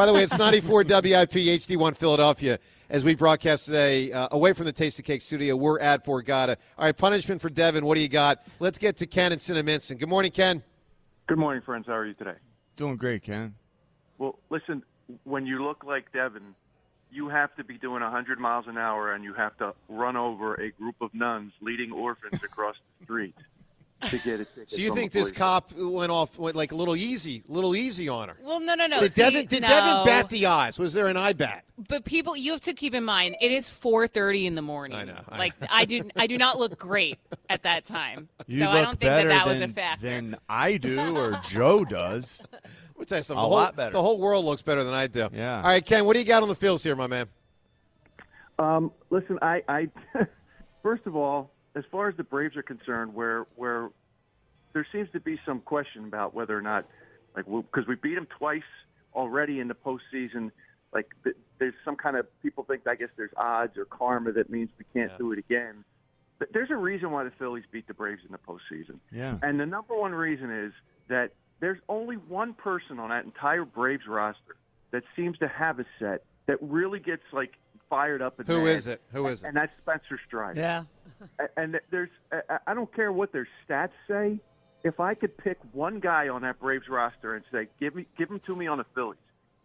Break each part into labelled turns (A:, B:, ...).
A: By the way, it's 94 WIP HD1 Philadelphia as we broadcast today uh, away from the Tastykake studio. We're at Borgata. All right, punishment for Devin. What do you got? Let's get to Ken and Cinnaminson. Good morning, Ken.
B: Good morning, friends. How are you today?
C: Doing great, Ken.
B: Well, listen, when you look like Devin, you have to be doing 100 miles an hour and you have to run over a group of nuns leading orphans across the street to get a ticket.
A: So you
B: from
A: think
B: the
A: this cop went off went like a little easy, little easy on her?
D: Well, no, no, no.
A: Did
D: See,
A: Devin did
D: no.
A: Devin bat the eyes? Was there an eye bat?
D: But people, you have to keep in mind, it is 4:30 in the morning.
A: I know, I
D: like I do, I do not look great at that time.
C: You
D: so
C: look
D: I don't think that
C: better
D: that was
C: than,
D: a factor.
C: than I do or Joe does.
A: What's that? something.
C: A
A: the whole,
C: lot better.
A: The whole world looks better than I do.
C: Yeah.
A: All right, Ken. What do you got on the fields here, my man?
B: Um, listen, I, I first of all, as far as the Braves are concerned, where where there seems to be some question about whether or not, like, because we beat them twice already in the postseason. Like, th- there's some kind of people think I guess there's odds or karma that means we can't
A: Yeah.
B: do it again. But there's a reason why the Phillies beat the Braves in the postseason.
C: Yeah.
B: And the number one reason is that there's only one person on that entire Braves roster that seems to have a set that really gets like fired up. And
A: Who
B: mad,
A: is it? Who is it?
B: And that's Spencer Strider.
E: Yeah.
B: And there's I- I don't care what their stats say. If I could pick one guy on that Braves roster and say, "Give me, give him to me on the Phillies,"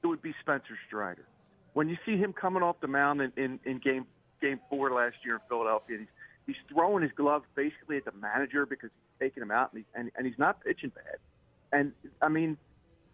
B: it would be Spencer Strider. When you see him coming off the mound in, in, in game game four last year in Philadelphia, he's he's throwing his glove basically at the manager because he's taking him out, and, he's and and he's not pitching bad. And I mean,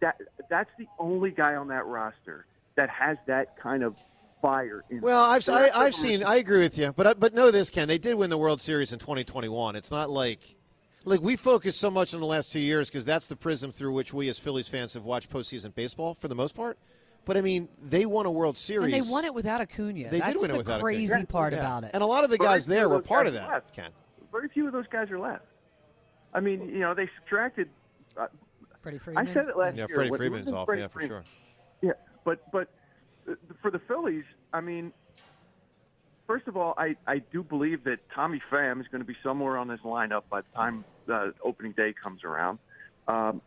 B: that that's the only guy on that roster that has that kind of fire. In
A: Well, I've I,
B: rest of
A: I've seen. I agree with you, but I- but know this, Ken. They did win the World Series in 2021. It's not like like we focus so much on the last two years because that's the prism through which we as Phillies fans have watched postseason baseball for the most part. But I mean, they won a World Series.
E: And they won it without Acuna.
A: They did
E: That's
A: win it
E: the
A: without
E: crazy
A: Acuna.
E: part
A: Yeah.
E: about it.
A: And a lot of the
B: Very
A: guys
B: few
A: there were part of that.
B: left.
A: Ken.
B: very few of those guys are left. I mean, you know, they subtracted. Uh,
E: Freddie Freeman.
B: I said it last
A: Yeah,
B: year.
A: Freddie Freeman's off.
B: Freddie
A: Yeah, for
B: Freeman-
A: sure.
B: Yeah, but but for the Phillies, I mean, first of all, I I do believe that Tommy Pham is going to be somewhere on this lineup by the time uh, opening day comes around. Um,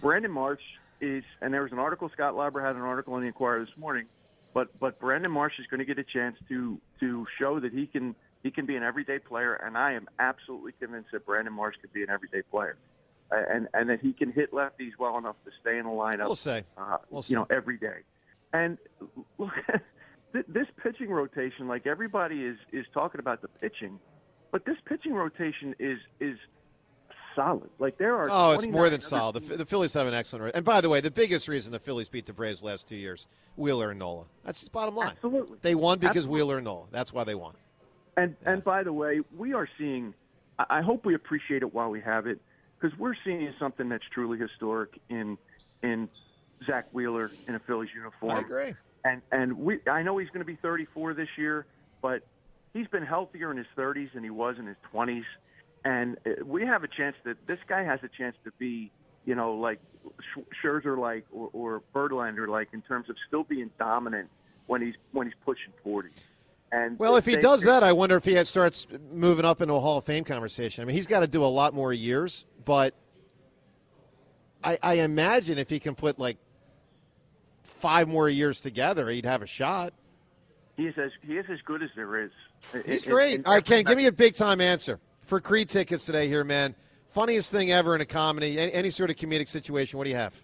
B: Brandon Marsh is, and there was an article. Scott Lauber had an article in the Inquirer this morning, but but Brandon Marsh is going to get a chance to to show that he can he can be an everyday player, and I am absolutely convinced that Brandon Marsh could be an everyday player. And and that he can hit lefties well enough to stay in the lineup
A: We'll say.
B: uh,
A: We'll
B: you know, every day. And look, this pitching rotation, like everybody is is talking about the pitching, but this pitching rotation is is solid. Like there are.
A: Oh, it's more than solid. The, the Phillies have an excellent. rate. And by the way, the biggest reason the Phillies beat the Braves last two years, Wheeler and Nola. That's the bottom line.
B: Absolutely.
A: They won because
B: Absolutely.
A: Wheeler and Nola. That's why they won.
B: And and by the way, we are seeing. I I hope we appreciate it while we have it, because we're seeing something that's truly historic in in Zack Wheeler in a Phillies uniform.
A: I agree.
B: and and we I know he's going to be 34 this year, but he's been healthier in his 30s than he was in his 20s, and uh, we have a chance that this guy has a chance to be, you know, like Scherzer like or, or Verlander like in terms of still being dominant when he's when he's pushing 40. And
A: Well, if he
B: they-
A: does that, I wonder if he had starts moving up into a Hall of Fame conversation. I mean, he's got to do a lot more years, but I, I imagine if he can put like five more years together, he'd have a shot.
B: he is as he is as good as there is.
A: He's
B: In-
A: great.
B: in
A: All right, Ken, give me a big time answer for Creed tickets today here, man. Funniest thing ever in a comedy, any, any sort of comedic situation. What do you have?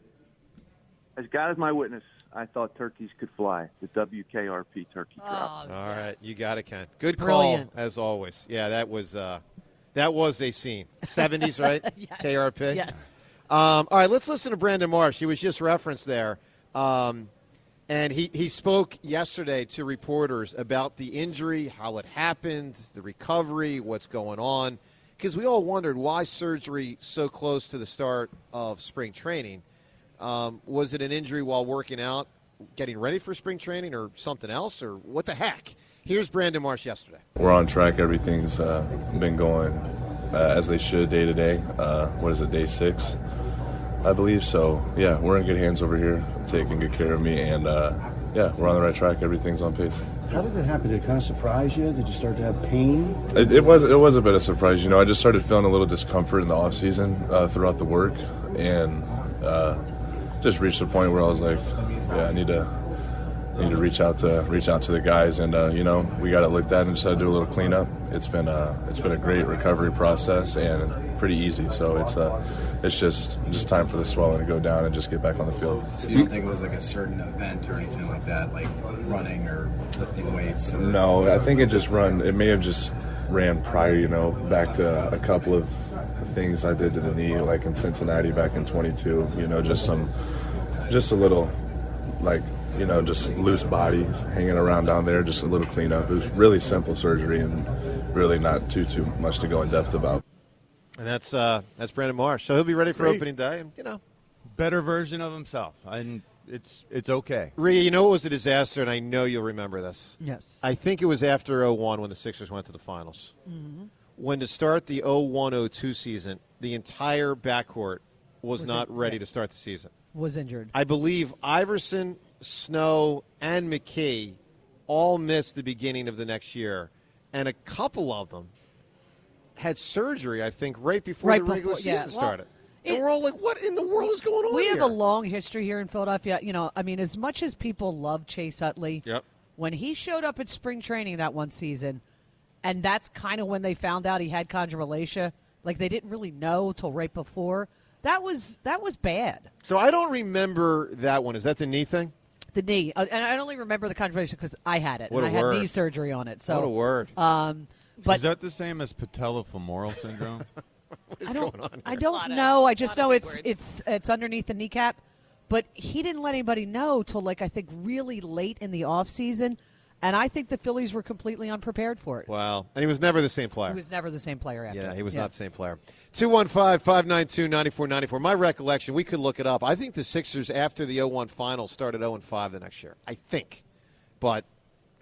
B: As God is my witness, I thought turkeys could fly. The WKRP turkey drop.
E: Oh,
A: All right,
E: yes.
A: you got it, Ken. Good
E: Brilliant.
A: call as always. Yeah, that was uh, that was a scene. Seventies, right?
E: Yes.
A: KRP.
E: Yes.
A: Um, all right, let's listen to Brandon Marsh. He was just referenced there. Um, and he, he spoke yesterday to reporters about the injury, how it happened, the recovery, what's going on. Because we all wondered why surgery so close to the start of spring training. Um, was it an injury while working out, getting ready for spring training, or something else, or what the heck? Here's Brandon Marsh yesterday.
F: We're on track. Everything's uh, been going uh, as they should day to day. Uh, What is it, day six? I believe so. Yeah, we're in good hands over here, taking good care of me, and uh, yeah, we're on the right track. Everything's on pace.
G: How did it happen? Did it kind of surprise you? Did you start to have pain?
F: It, it was it was a bit of surprise. You know, I just started feeling a little discomfort in the off season uh, throughout the work, and uh, just reached a point where I was like, yeah, I need to need to reach out to reach out to the guys, and uh, you know, we got it looked at and decided to do a little cleanup. It's been a it's been a great recovery process and pretty easy. So it's uh, it's just just time for the swelling to go down and just get back on the field.
H: So you don't think it was like a certain event or anything like that, like running or lifting weights? Or...
F: No, I think it just run. It may have just ran prior, you know, back to a couple of things I did to the knee, like in Cincinnati back in 22. You know, just some, just a little, like you know, just loose bodies hanging around down there, just a little cleanup. It was really simple surgery and really not too too much to go in depth about.
A: And that's uh, that's Brandon Marsh. So he'll be ready for
C: Great.
A: opening day, and you know,
C: Better version of himself, and it's it's okay.
A: Rhea, you know it was a disaster, and I know you'll remember this.
E: Yes.
A: I think it was after 01 when the Sixers went to the finals. When to start the 01 02 season, the entire backcourt was,
E: Was
A: not
E: it-
A: ready
E: yeah.
A: to start the season.
E: Was injured.
A: I believe Iverson, Snow, and McKie all missed the beginning of the next year, and a couple of them had surgery. I think right before
E: Right
A: the regular
E: before- yeah.
A: season
E: Well,
A: started. and we're all like, "What in the world is going on?"
E: We have
A: here?
E: a long history here in Philadelphia. You know, I mean, as much as people love Chase Utley,
A: Yep.
E: when he showed up at spring training that one season, and that's kind of when they found out he had chondromalacia. Like they didn't really know till right before. That was that was bad.
A: So I don't remember that one. Is that the knee thing?
E: The knee, uh, and I only remember the chondromalacia because I had it.
A: What
E: and
A: a
E: I
A: word.
E: had knee surgery on it. So
A: what a word!
E: Um, but
C: Is that the same as patellofemoral syndrome?
E: I don't. I
D: A lot
E: don't
D: of-
E: know. I
D: lot
E: just
D: of
E: know
D: big
E: it's
D: words.
E: it's it's underneath the kneecap. But he didn't let anybody know till like I think really late in the off season, and I think the Phillies were completely unprepared for it.
A: wow, and he was never the same player.
E: He was never the same player after.
A: Yeah, he was not the same player. 215 592 9494. My recollection, we could look it up. I think the Sixers, after the 0 1 final, started 0 5 the next year. I think. But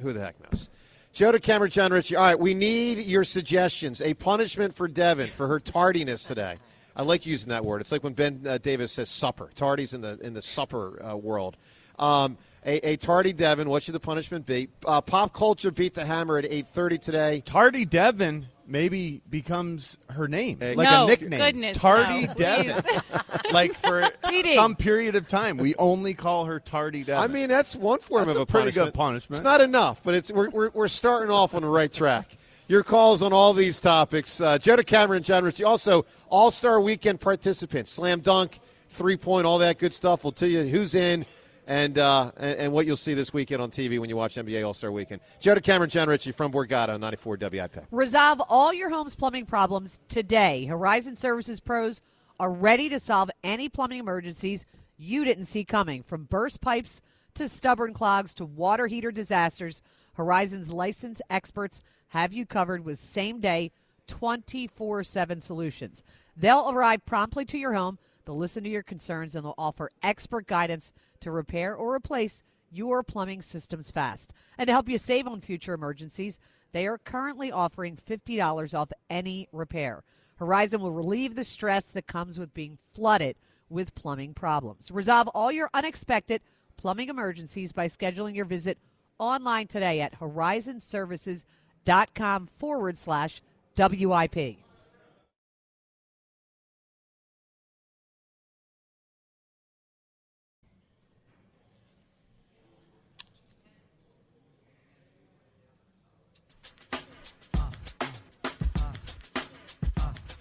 A: who the heck knows? Joe to camera, Jon Ritchie. All right, we need your suggestions. A punishment for Devin for her tardiness today. I like using that word. It's like when Ben uh, Davis says supper. Tardy's in the in the supper uh, world. Um, a, a tardy Devin. What should the punishment be? Uh, pop culture beat the hammer at 8:30 today.
C: Tardy Devin maybe becomes her name,
A: Hey.
C: like
D: No,
C: a nickname.
D: goodness,
C: Tardy
D: no,
C: Devin. like for
E: TD.
C: some period of time, we only call her Tardy Devin.
A: I mean, that's one form
C: That's
A: of
C: a
A: a,
C: pretty
A: punishment.
C: good punishment.
A: It's not enough, but it's we're, we're, we're starting off on the right track. Your calls on all these topics. Uh, Joe Cameron, Jon Ritchie. Also, All Star Weekend participants, slam dunk, three point, all that good stuff. We'll tell you who's in and, uh, and and what you'll see this weekend on TV when you watch NBA All Star Weekend. Joe Cameron, Jon Ritchie from Borgata, 94 WIP.
E: Resolve all your home's plumbing problems today. Horizon Services pros are ready to solve any plumbing emergencies you didn't see coming, from burst pipes to stubborn clogs to water heater disasters. Horizon's licensed experts have you covered with same day 24 7 solutions. They'll arrive promptly to your home, they'll listen to your concerns, and they'll offer expert guidance to repair or replace your plumbing systems fast. And to help you save on future emergencies, they are currently offering $50 off any repair. Horizon will relieve the stress that comes with being flooded with plumbing problems. Resolve all your unexpected plumbing emergencies by scheduling your visit online today at horizonservices.com forward slash WIP.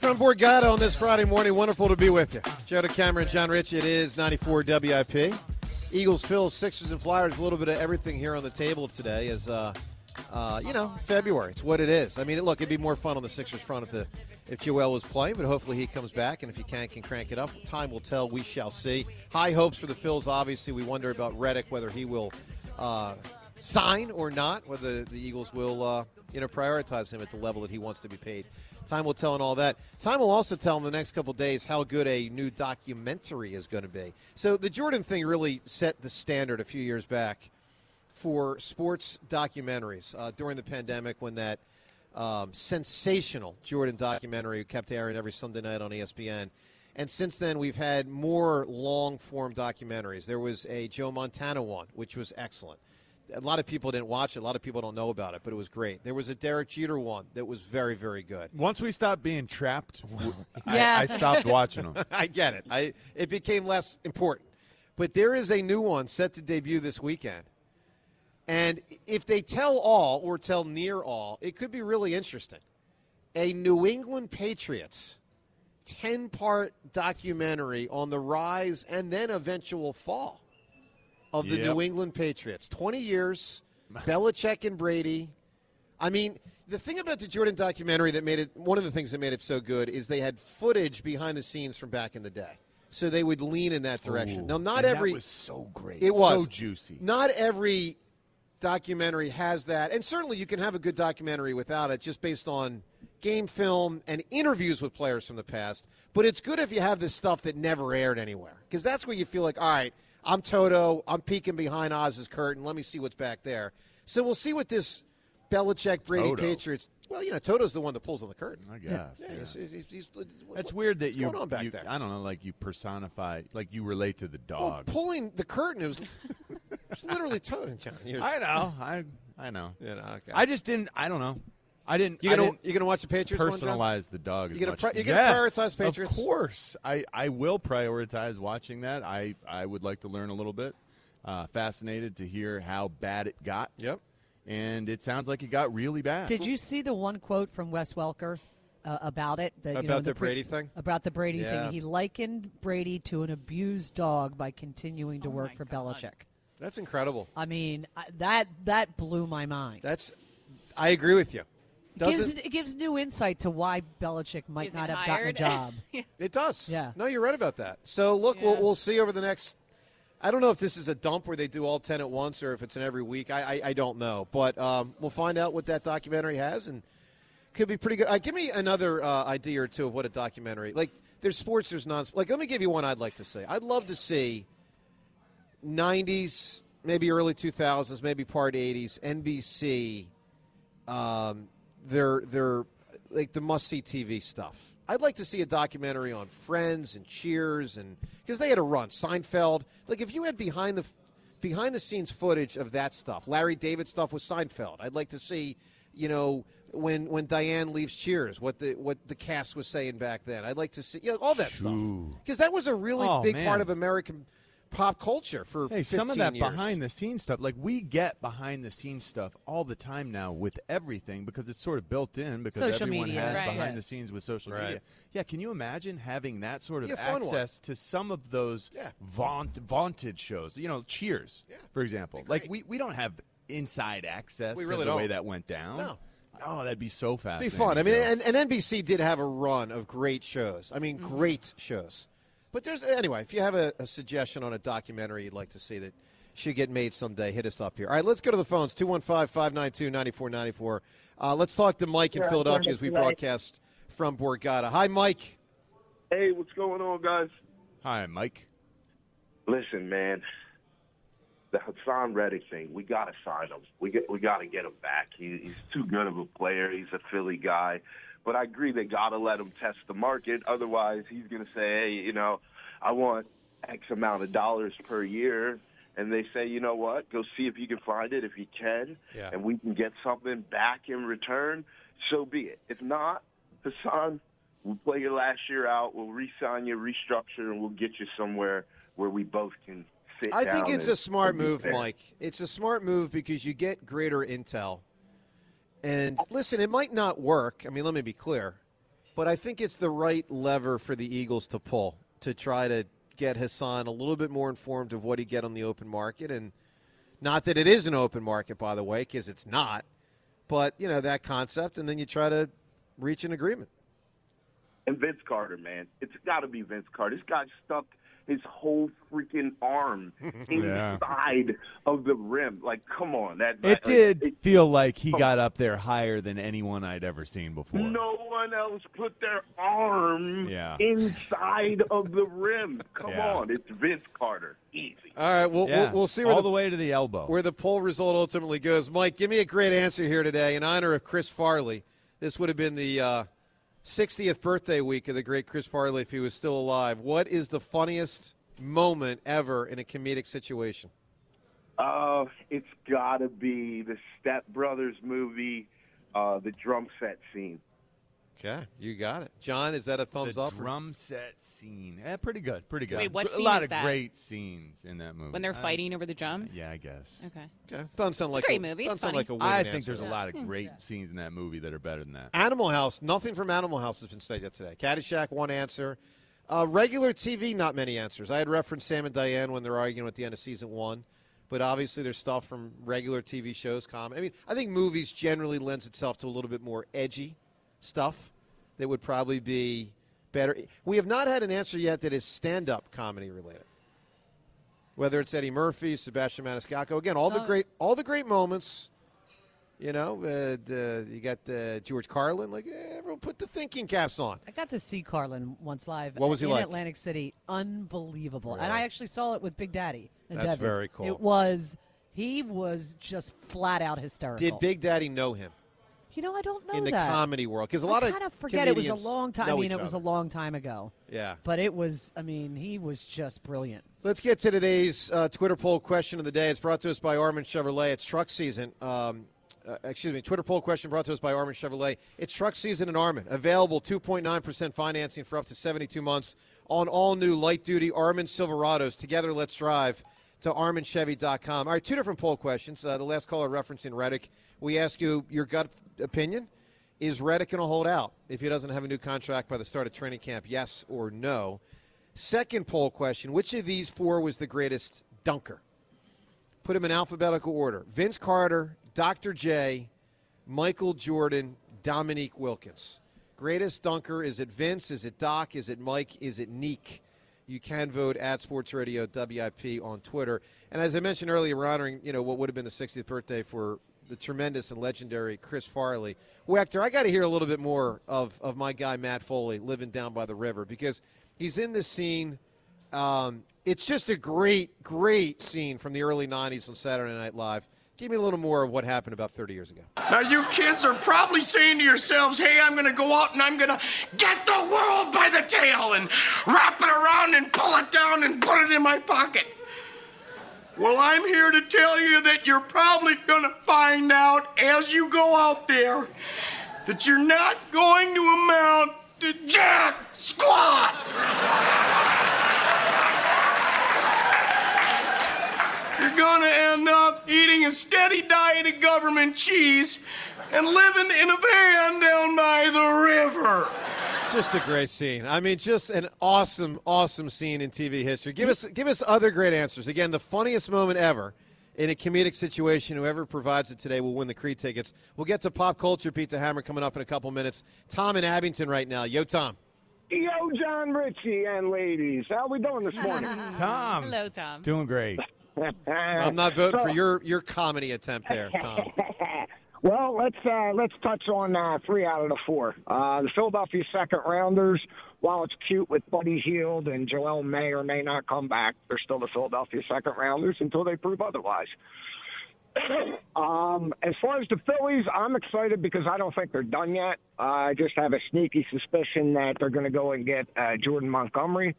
A: From Borgata on this Friday morning, wonderful to be with you. Joe Cameron, John Rich, it is 94 WIP. Eagles, Phils, Sixers, and Flyers, a little bit of everything here on the table today as, uh, uh, you know, February. It's what it is. I mean, look, it'd be more fun on the Sixers front if the if Joel was playing, but hopefully he comes back, and if he can, can crank it up. Time will tell. We shall see. High hopes for the Phils. Obviously, we wonder about Reddick, whether he will uh, sign or not, whether the Eagles will, uh, you know, prioritize him at the level that he wants to be paid. Time will tell and all that. Time will also tell in the next couple days how good a new documentary is going to be. So the Jordan thing really set the standard a few years back for sports documentaries uh, during the pandemic when that um, sensational Jordan documentary kept airing every Sunday night on ESPN. And since then, we've had more long form documentaries. There was a Joe Montana one, which was excellent. A lot of people didn't watch it. A lot of people don't know about it, but it was great. There was a Derek Jeter one that was very, very good.
C: Once we stopped being trapped,
E: Yeah.
C: I, I stopped watching them.
A: I get it. I it became less important. but there is a new one set to debut this weekend. And if they tell all or tell near all, it could be really interesting. A New England Patriots 10 part documentary on the rise and then eventual fall of the
C: Yep.
A: New England Patriots. 20 years, Belichick and Brady. I mean, the thing about the Jordan documentary that made it one of the things that made it so good is they had footage behind the scenes from back in the day. So they would lean in that direction. now, not every
C: that was so great.
A: it was
C: so juicy.
A: Not every documentary has that, and certainly you can have a good documentary without it, just based on game film and interviews with players from the past. But it's good if you have this stuff that never aired anywhere, because that's where you feel like, all right, I'm Toto, I'm peeking behind Oz's curtain. Let me see what's back there. So we'll see what this Belichick Brady
C: Toto.
A: Patriots. Well, you know, Toto's the one that pulls on the curtain.
C: I guess.
A: Yeah,
C: yeah.
A: he's- he's- he's-
C: That's
A: what-
C: weird that you,
A: going on back
C: you-
A: there.
C: I don't know, like you personify, like you relate to the
A: Well,
C: dog.
A: pulling the curtain is it's literally Toto, John.
C: I know. I I know.
A: You know, okay.
C: I just didn't. I don't know. I didn't.
A: You
C: I
A: gonna
C: didn't
A: you gonna watch the Patriots? one,
C: personalize the dog.
A: You
C: as
A: gonna
C: much.
A: pri- you gonna
C: Yes,
A: prioritize Patriots?
C: Of course, I I will prioritize watching that. I I would like to learn a little bit. Uh, fascinated to hear how bad it got.
A: Yep.
C: And it sounds like it got really bad.
E: Did you see the one quote from Wes Welker uh, about it? The, you know,
A: About the
E: pre-
A: Brady thing?
E: About the Brady
A: Yeah.
E: thing. He likened Brady to an abused dog by continuing to
D: Oh
E: work for
D: God.
E: Belichick.
A: That's incredible.
E: I mean, I- that that blew my mind.
A: That's I agree with you.
E: It gives,
A: Doesn't
E: it gives new insight to why Belichick might
D: Isn't
E: not have
D: hired.
E: gotten a job.
A: it does?
E: Yeah.
A: No, you're right about that. So look, we'll we'll see over the next. I don't know if this is a dump where they do all ten at once or if it's an every week. I I, I don't know, but um, we'll find out what that documentary has and could be pretty good. Uh, give me another uh, idea or two of what a documentary like. There's sports, there's non. Like, let me give you one I'd like to see. I'd love to see 90s, maybe early 2000s, maybe part 80s, NBC, um, their their like the must see TV stuff. I'd like to see a documentary on Friends and Cheers and because they had a run Seinfeld. Like if you had behind the behind the scenes footage of that stuff, Larry David stuff with Seinfeld. I'd like to see, you know, when when Diane leaves Cheers, what the what the cast was saying back then. I'd like to see, you know, all that stuff because that was a really
C: Oh,
A: big
C: man.
A: part of American pop culture for
C: Hey, some of that
A: years.
C: behind the scenes stuff, like we get behind the scenes stuff all the time now with everything because it's sort of built in because
E: Social
C: everyone
E: media.
C: has
D: Right.
C: behind
E: Yeah.
C: the scenes with social
A: Right.
C: media. Yeah, can you imagine having that sort of
A: Yeah, fun one.
C: access to some of those
A: Yeah.
C: vaunt, vaunted shows? You know, Cheers,
A: Yeah.
C: for example. Like we, we don't have inside access
A: We really
C: to
A: really
C: the way
A: don't.
C: that went down.
A: No.
C: Oh, that'd be so
A: It'd be fun. I mean, and, and NBC did have a run of great shows. I mean, mm-hmm. great shows. But there's anyway. If you have a, a suggestion on a documentary you'd like to see that should get made someday, hit us up here. All right, let's go to the phones 215-592-9494. Uh, let's talk to Mike in
I: Yeah,
A: Philadelphia as we
I: right.
A: broadcast from Borgata. Hi, Mike.
I: Hey, what's going on, guys?
C: Hi, Mike.
I: Listen, man, the Haason Reddick thing, we got to sign him. We get, we got to get him back. He, he's too good of a player. He's a Philly guy. But I agree they got to let him test the market. Otherwise, he's going to say, hey, you know, I want X amount of dollars per year. And they say, you know what? Go see if you can find it. If you can,
A: Yeah.
I: and we can get something back in return, so be it. If not, Haason, we'll play your last year out. We'll re-sign you, restructure, and we'll get you somewhere where we both can sit
A: I think it's a smart move,
I: fair.
A: Mike. It's a smart move because you get greater intel. And listen, it might not work. I mean, let me be clear. But I think it's the right lever for the Eagles to pull to try to get Haason a little bit more informed of what he get on the open market and not that it is an open market by the way because it's not. But, you know, that concept and then you try to reach an agreement.
I: And Vince Carter, man, it's got to be Vince Carter. This guy stuck his whole freaking arm
C: Yeah.
I: inside of the rim. Like, come on, that
C: It
I: like,
C: did
I: it-
C: feel like he got up there higher than anyone I'd ever seen before.
I: No one else put their arm
C: Yeah.
I: inside of the rim. Come
C: Yeah.
I: on, it's Vince Carter. Easy.
A: All right, we'll,
C: Yeah.
A: we'll, we'll see where
C: all
A: the
C: the way to the elbow.
A: where the poll result ultimately goes. Mike, give me a great answer here today in honor of Chris Farley. This would have been the uh, 60th birthday week of the great Chris Farley if he was still alive. What is the funniest moment ever in a comedic situation?
I: Uh, it's got to be the Step Brothers movie, uh, the drum set scene.
A: Okay, you got it, John. Is that a thumbs
C: the
A: up? or-
C: drum set scene. Eh, pretty good. Pretty good.
D: Wait, what
C: a lot
D: is
C: of
D: that?
C: great scenes in that movie.
D: When they're
C: I-
D: fighting over the drums?
C: Yeah, I guess.
D: Okay.
A: Okay, doesn't sound
D: It's
A: like
D: a great
A: a,
D: movie.
A: Doesn't
D: It's
A: sound
D: funny.
A: like a
C: I think
A: answer.
C: there's a lot of great
E: Yeah.
C: scenes in that movie that are better than that.
A: Animal House. Nothing from Animal House has been said yet today. Caddyshack, one answer. Uh, regular TV, not many answers. I had referenced Sam and Diane when they're arguing at the end of season one, but obviously there's stuff from regular TV shows. Common. I mean, I think movies generally lends itself to a little bit more edgy stuff that would probably be better. We have not had an answer yet that is stand-up comedy related. Whether it's Eddie Murphy, Sebastian Maniscalco, again, all the
E: No.
A: great, all the great moments. You know, uh, the, you got uh, George Carlin. Like eh, everyone, put the thinking caps on.
E: I got to see Carlin once live.
A: What was he
E: in
A: like?
E: Atlantic City. Unbelievable. And I actually saw it with Big Daddy.
A: That's
E: Devin.
A: very cool.
E: It was. He was just flat out hysterical.
A: Did Big Daddy know him
E: You know, I don't know
A: in the
E: that.
A: comedy world? Because a lot
E: I
A: of
E: kind of forget it was a long time. I mean, it was a long time ago.
A: Yeah.
E: But it was. I mean, he was just brilliant.
A: Let's get to today's uh, Twitter poll question of the day. It's brought to us by Armin Chevrolet. It's truck season. Um, uh, excuse me, Twitter poll question brought to us by Armin Chevrolet. It's truck season in Armin. Available 2.9% financing for up to 72 months on all new light duty Armin Silverados. Together, let's drive to arminchevy.com. All right, two different poll questions. Uh, the last caller referencing Reddick. We ask you your gut opinion. Is Reddick going to hold out if he doesn't have a new contract by the start of training camp? Yes or no? Second poll question Which of these four was the greatest dunker? Put them in alphabetical order Vince Carter, Dr. J, Michael Jordan, Dominique Wilkins. Greatest dunker is it Vince? Is it Doc? Is it Mike? Is it Neek? You can vote at Sports Radio WIP on Twitter. And as I mentioned earlier, we're honoring you know what would have been the 60th birthday for the tremendous and legendary Chris Farley. Wechter, I got to hear a little bit more of, of my guy Matt Foley living down by the river because he's in this scene. Um, it's just a great, great scene from the early 90s on Saturday Night Live. Give me a little more of what happened about 30 years ago.
J: Now, you kids are probably saying to yourselves, hey, I'm going to go out and I'm going to get the world by the tail and wrap it around and pull it down and put it in my pocket. Well, I'm here to tell you that you're probably going to find out as you go out there that you're not going to amount to jack squat. You're gonna end up eating a steady diet of government cheese and living in a van down by the river.
A: Just a great scene. I mean, just an awesome, awesome scene in TV history. Give us, give us other great answers. Again, the funniest moment ever in a comedic situation. Whoever provides it today will win the Creed tickets. We'll get to pop culture. beat the hammer coming up in a couple minutes. Tom in Abington right now. Yo, Tom.
K: Yo, Jon Ritchie and ladies, how we doing this morning?
C: Tom.
D: Hello, Tom.
C: Doing great.
A: I'm not voting
K: So-
A: for your your comedy attempt there, Tom.
K: Well, let's uh, let's touch on uh, three out of the four. Uh, the Philadelphia second rounders, while it's cute with Buddy Hield and Joel may or may not come back, they're still the Philadelphia second rounders until they prove otherwise. um, as far as the Phillies, I'm excited because I don't think they're done yet. Uh, I just have a sneaky suspicion that they're going to go and get uh, Jordan Montgomery,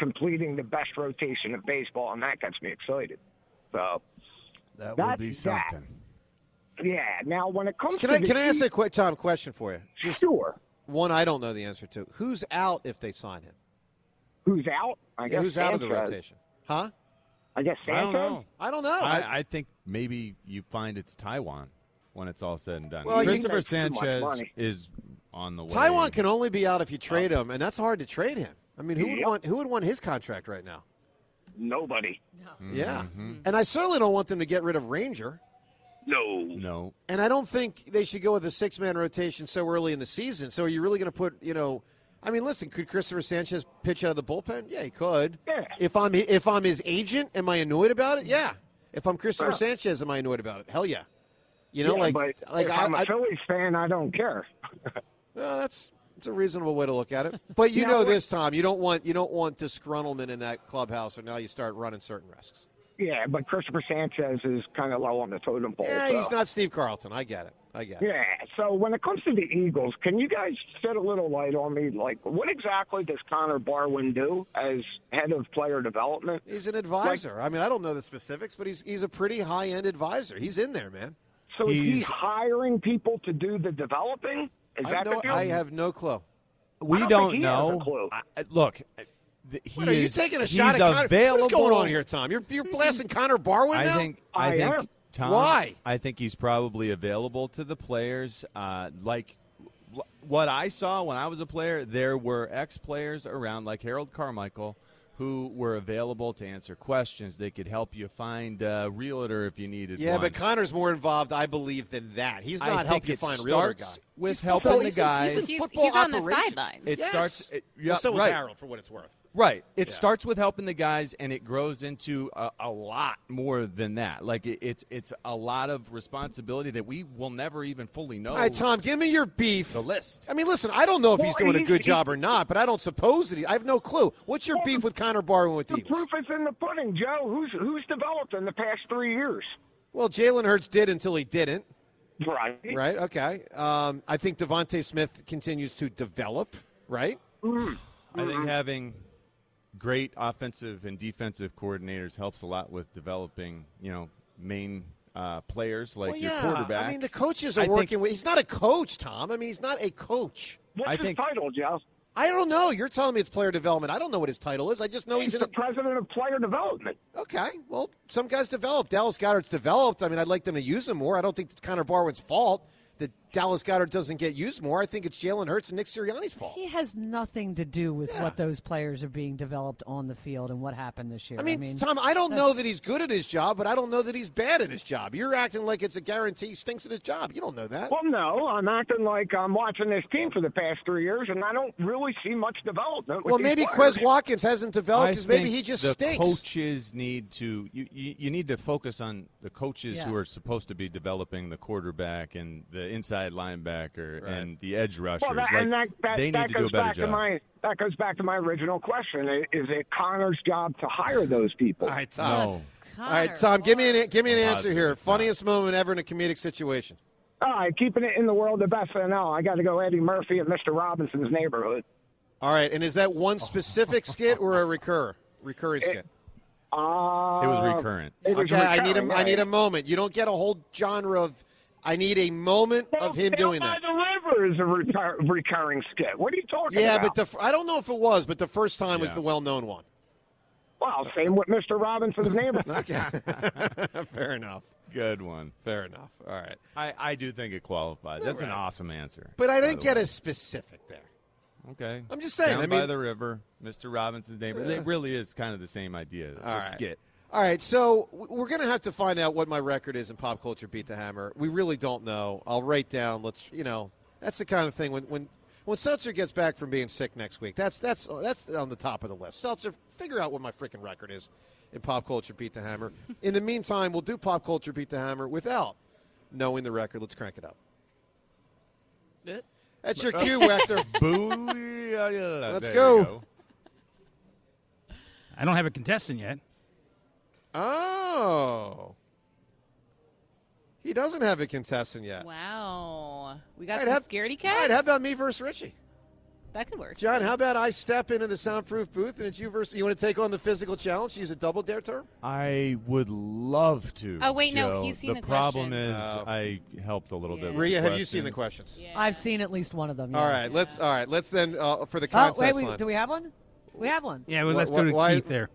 K: completing the best rotation of baseball, and that gets me excited. So
C: That will be
K: That's that.
C: something.
K: yeah. Now, when it comes
A: Can
K: to
A: I
K: the
A: can I ask a quick Tom question for you? Just
K: sure
A: one I don't know the answer to. Who's out if they sign him?
K: who's out? I
A: Yeah,
K: guess
A: who's out of the rotation? Huh?
K: I guess Sanchez.
C: I don't know.
A: I don't know. I-
C: I, I think maybe you find it's Taijuan when it's all said and done.
A: Well,
C: Cristopher
K: Makes too much
C: Sanchez is on the way.
A: Taijuan can only be out if you trade oh. him, and that's hard to trade him. I mean, who would
K: Yep.
A: want who would want his contract right now?
K: Nobody.
A: Yeah,
C: Mm-hmm.
A: and I certainly don't want them to get rid of Ranger.
K: No.
C: No.
A: And I don't think they should go with a six man rotation so early in the season. So are you really going to put, you know, I mean, listen, could Cristopher Sanchez pitch out of the bullpen? Yeah, he could.
K: Yeah.
A: If I'm if I'm his agent, am I annoyed about it? Yeah. If I'm Cristopher
K: Sure.
A: Sanchez, am I annoyed about it? Hell yeah. You know,
K: Yeah,
A: like
K: but
A: like
K: if
A: I,
K: I'm a Phillies fan, I don't care.
A: well, that's it's a reasonable way to look at it. But you
K: Now,
A: know this, Tom. You don't want you don't want disgruntlement in that clubhouse, or now you start running certain risks.
K: Yeah, but Cristopher Sanchez is kind of low on the totem pole.
A: Yeah,
K: so.
A: he's not Steve Carlton. I get it. I get it.
K: Yeah. So when it comes to the Eagles, can you guys shed a little light on me? Like, what exactly does Connor Barwin do as head of player development?
A: He's an advisor. I mean, I don't know the specifics, but he's he's a pretty high end advisor. He's in there, man.
K: So is he
C: He's-
K: hiring people to do the developing? Is
A: I,
K: that
A: have
K: the
A: no,
K: deal?
A: I have no clue.
C: We
K: don't
C: don't,
K: think he has a
C: know.
K: clue.
C: I- I- look, I- he
A: What, are you taking a
C: he's
A: shot at Connor?
C: available.
A: What's going on here, Tom? You're you're blasting Connor Barwin
C: I
A: now.
C: think. I,
K: I
C: think.
K: am.
C: Tom,
A: Why?
C: I think he's probably available to the players. Uh, like what I saw when I was a player, there were ex players around, like Harold Carmichael, who were available to answer questions. They could help you find a realtor if you needed
A: yeah,
C: one.
A: but Connor's more involved, I believe, than that. He's not helping you
C: it
A: find realtor guy.
C: with
A: He's
C: helping
A: football-
C: the guys.
A: He's, in
D: He's- he's on the
A: operations.
D: sidelines.
C: It
A: Yes.
C: starts. It, yeah,
A: well, so was
C: right.
A: Harold, for what it's worth.
C: Right. It
A: Yeah.
C: starts with helping the guys, and it grows into a, a lot more than that. Like it, it's it's a lot of responsibility that we will never even fully know.
A: All right, Tom, give me your beef.
C: The list.
A: I mean, listen, I don't know if
K: Well,
A: he's doing a good
K: he-
A: job or not, but I don't suppose that he. I have no clue. What's your beef with Connor Barwin with the
K: The
A: Eagles?
K: proof is in the pudding, Joe. Who's who's developed in the past three years?
A: Well, Jalen Hurts did until he didn't.
K: Right.
A: Right. Okay. Um, I think DeVonta Smith continues to develop. Right.
K: Mm.
C: I think having great offensive and defensive coordinators helps a lot with developing, you know, main uh, players like
A: well,
C: your
A: yeah.
C: quarterback.
A: I mean, the coaches are
C: I think-
A: working with. He's not a coach, Tom. I mean, he's not a coach.
K: What's
C: I
K: his
C: think-
K: title, Joe?
A: I don't know. You're telling me it's player development. I don't know what his title is. I just know
K: He's
A: he's in
K: the
A: a.
K: president of player development.
A: Okay. Well, some guys develop. Dallas Goedert's developed. I mean, I'd like them to use him more. I don't think it's Connor Barwin's fault that Dallas Goedert doesn't get used more. I think it's Jalen Hurts and Nick Sirianni's fault.
E: He has nothing to do with
A: Yeah.
E: what those players are being developed on the field and what happened this year.
A: I mean, Tom, I don't know that he's good at his job, but I don't know that he's bad at his job. You're acting like it's a guarantee he stinks at his job. You don't know that.
K: Well, no, I'm acting like I'm watching this team for the past three years, and I don't really see much development. with
A: Well, maybe
K: players.
A: Quez Watkins hasn't developed because maybe he just
C: the
A: stinks.
C: coaches need to you, you, you need to focus on the coaches who are supposed to be developing the quarterback and the inside linebacker
A: Right.
C: and the edge rushers.
K: Well, that,
C: like,
K: and that, that,
C: they need
K: that
C: to
K: goes
C: do a better job.
K: my that goes back to my original question: Is it Connor's job to hire those people?
A: All right, Tom.
C: no.
E: That's
A: All right,
E: Connor.
A: Tom, give me an give me an answer
C: positive
A: here.
C: it's not.
A: Funniest moment ever in a comedic situation.
K: All right, keeping it in the world of SNL. I got to go Eddie Murphy and Mr. Robinson's Neighborhood.
A: All right, and is that one specific skit or a recur recurring skit?
K: Uh,
C: It was recurrent.
K: it was
A: Okay, I need a
K: recurring,
A: I need a moment. You don't get a whole genre of. I need a moment of him
K: Down
A: doing
K: by
A: that.
K: the river is a recur- recurring skit. What are you talking
A: Yeah,
K: about?
A: but the f- I don't know if it was, but the first time was the well-known one.
K: well, same with Mr. Robinson's
A: neighbor. Fair enough.
C: Good one.
A: Fair enough. All right,
C: I, I do think it qualifies. That's an awesome answer.
A: but I didn't get
C: way.
A: as specific there.
C: Okay.
A: I'm just saying,
C: Down
A: I
C: by the river, Mr. Robinson's neighbor. It really is kind of the same idea. It's
A: All
C: a
A: right.
C: skit.
A: All right, so we're going to have to find out what my record is in pop culture. Beat the hammer. We really don't know. I'll write down. Let's, you know, that's the kind of thing when when when Seltzer gets back from being sick next week. That's that's that's on the top of the list. Seltzer, figure out what my freaking record is in pop culture. Beat the hammer. in the meantime, we'll do pop culture. Beat the hammer without knowing the record. Let's crank it up. That's your cue, Hector.
C: Boo!
A: Let's go.
C: go.
L: I don't have a contestant yet.
A: Oh. He doesn't have a contestant yet.
D: Wow. We got
A: I'd
D: some
A: have-
D: scaredy
A: All
D: cats?
A: right, how about me versus Ritchie?
D: that could work.
A: John, how about I step into the soundproof booth and it's you versus you want to take on the physical challenge? Use a double dare term?
C: I would love to.
D: Oh, wait, no,
C: Joe.
D: he's seen the
C: problem
D: questions.
C: is
A: Oh.
C: I helped a little bit.
D: Yeah.
C: with
A: Rhea, have you seen the
C: questions.
A: questions?
E: I've seen at least one of them.
A: All
E: yeah.
A: right, let's all right, let's then uh, for the
E: Oh,
A: contest
E: wait, we,
A: line.
E: do we have one? We have one.
L: Yeah, well,
A: Wh-
L: let's
A: wh-
L: go to
A: why-
L: Keith there.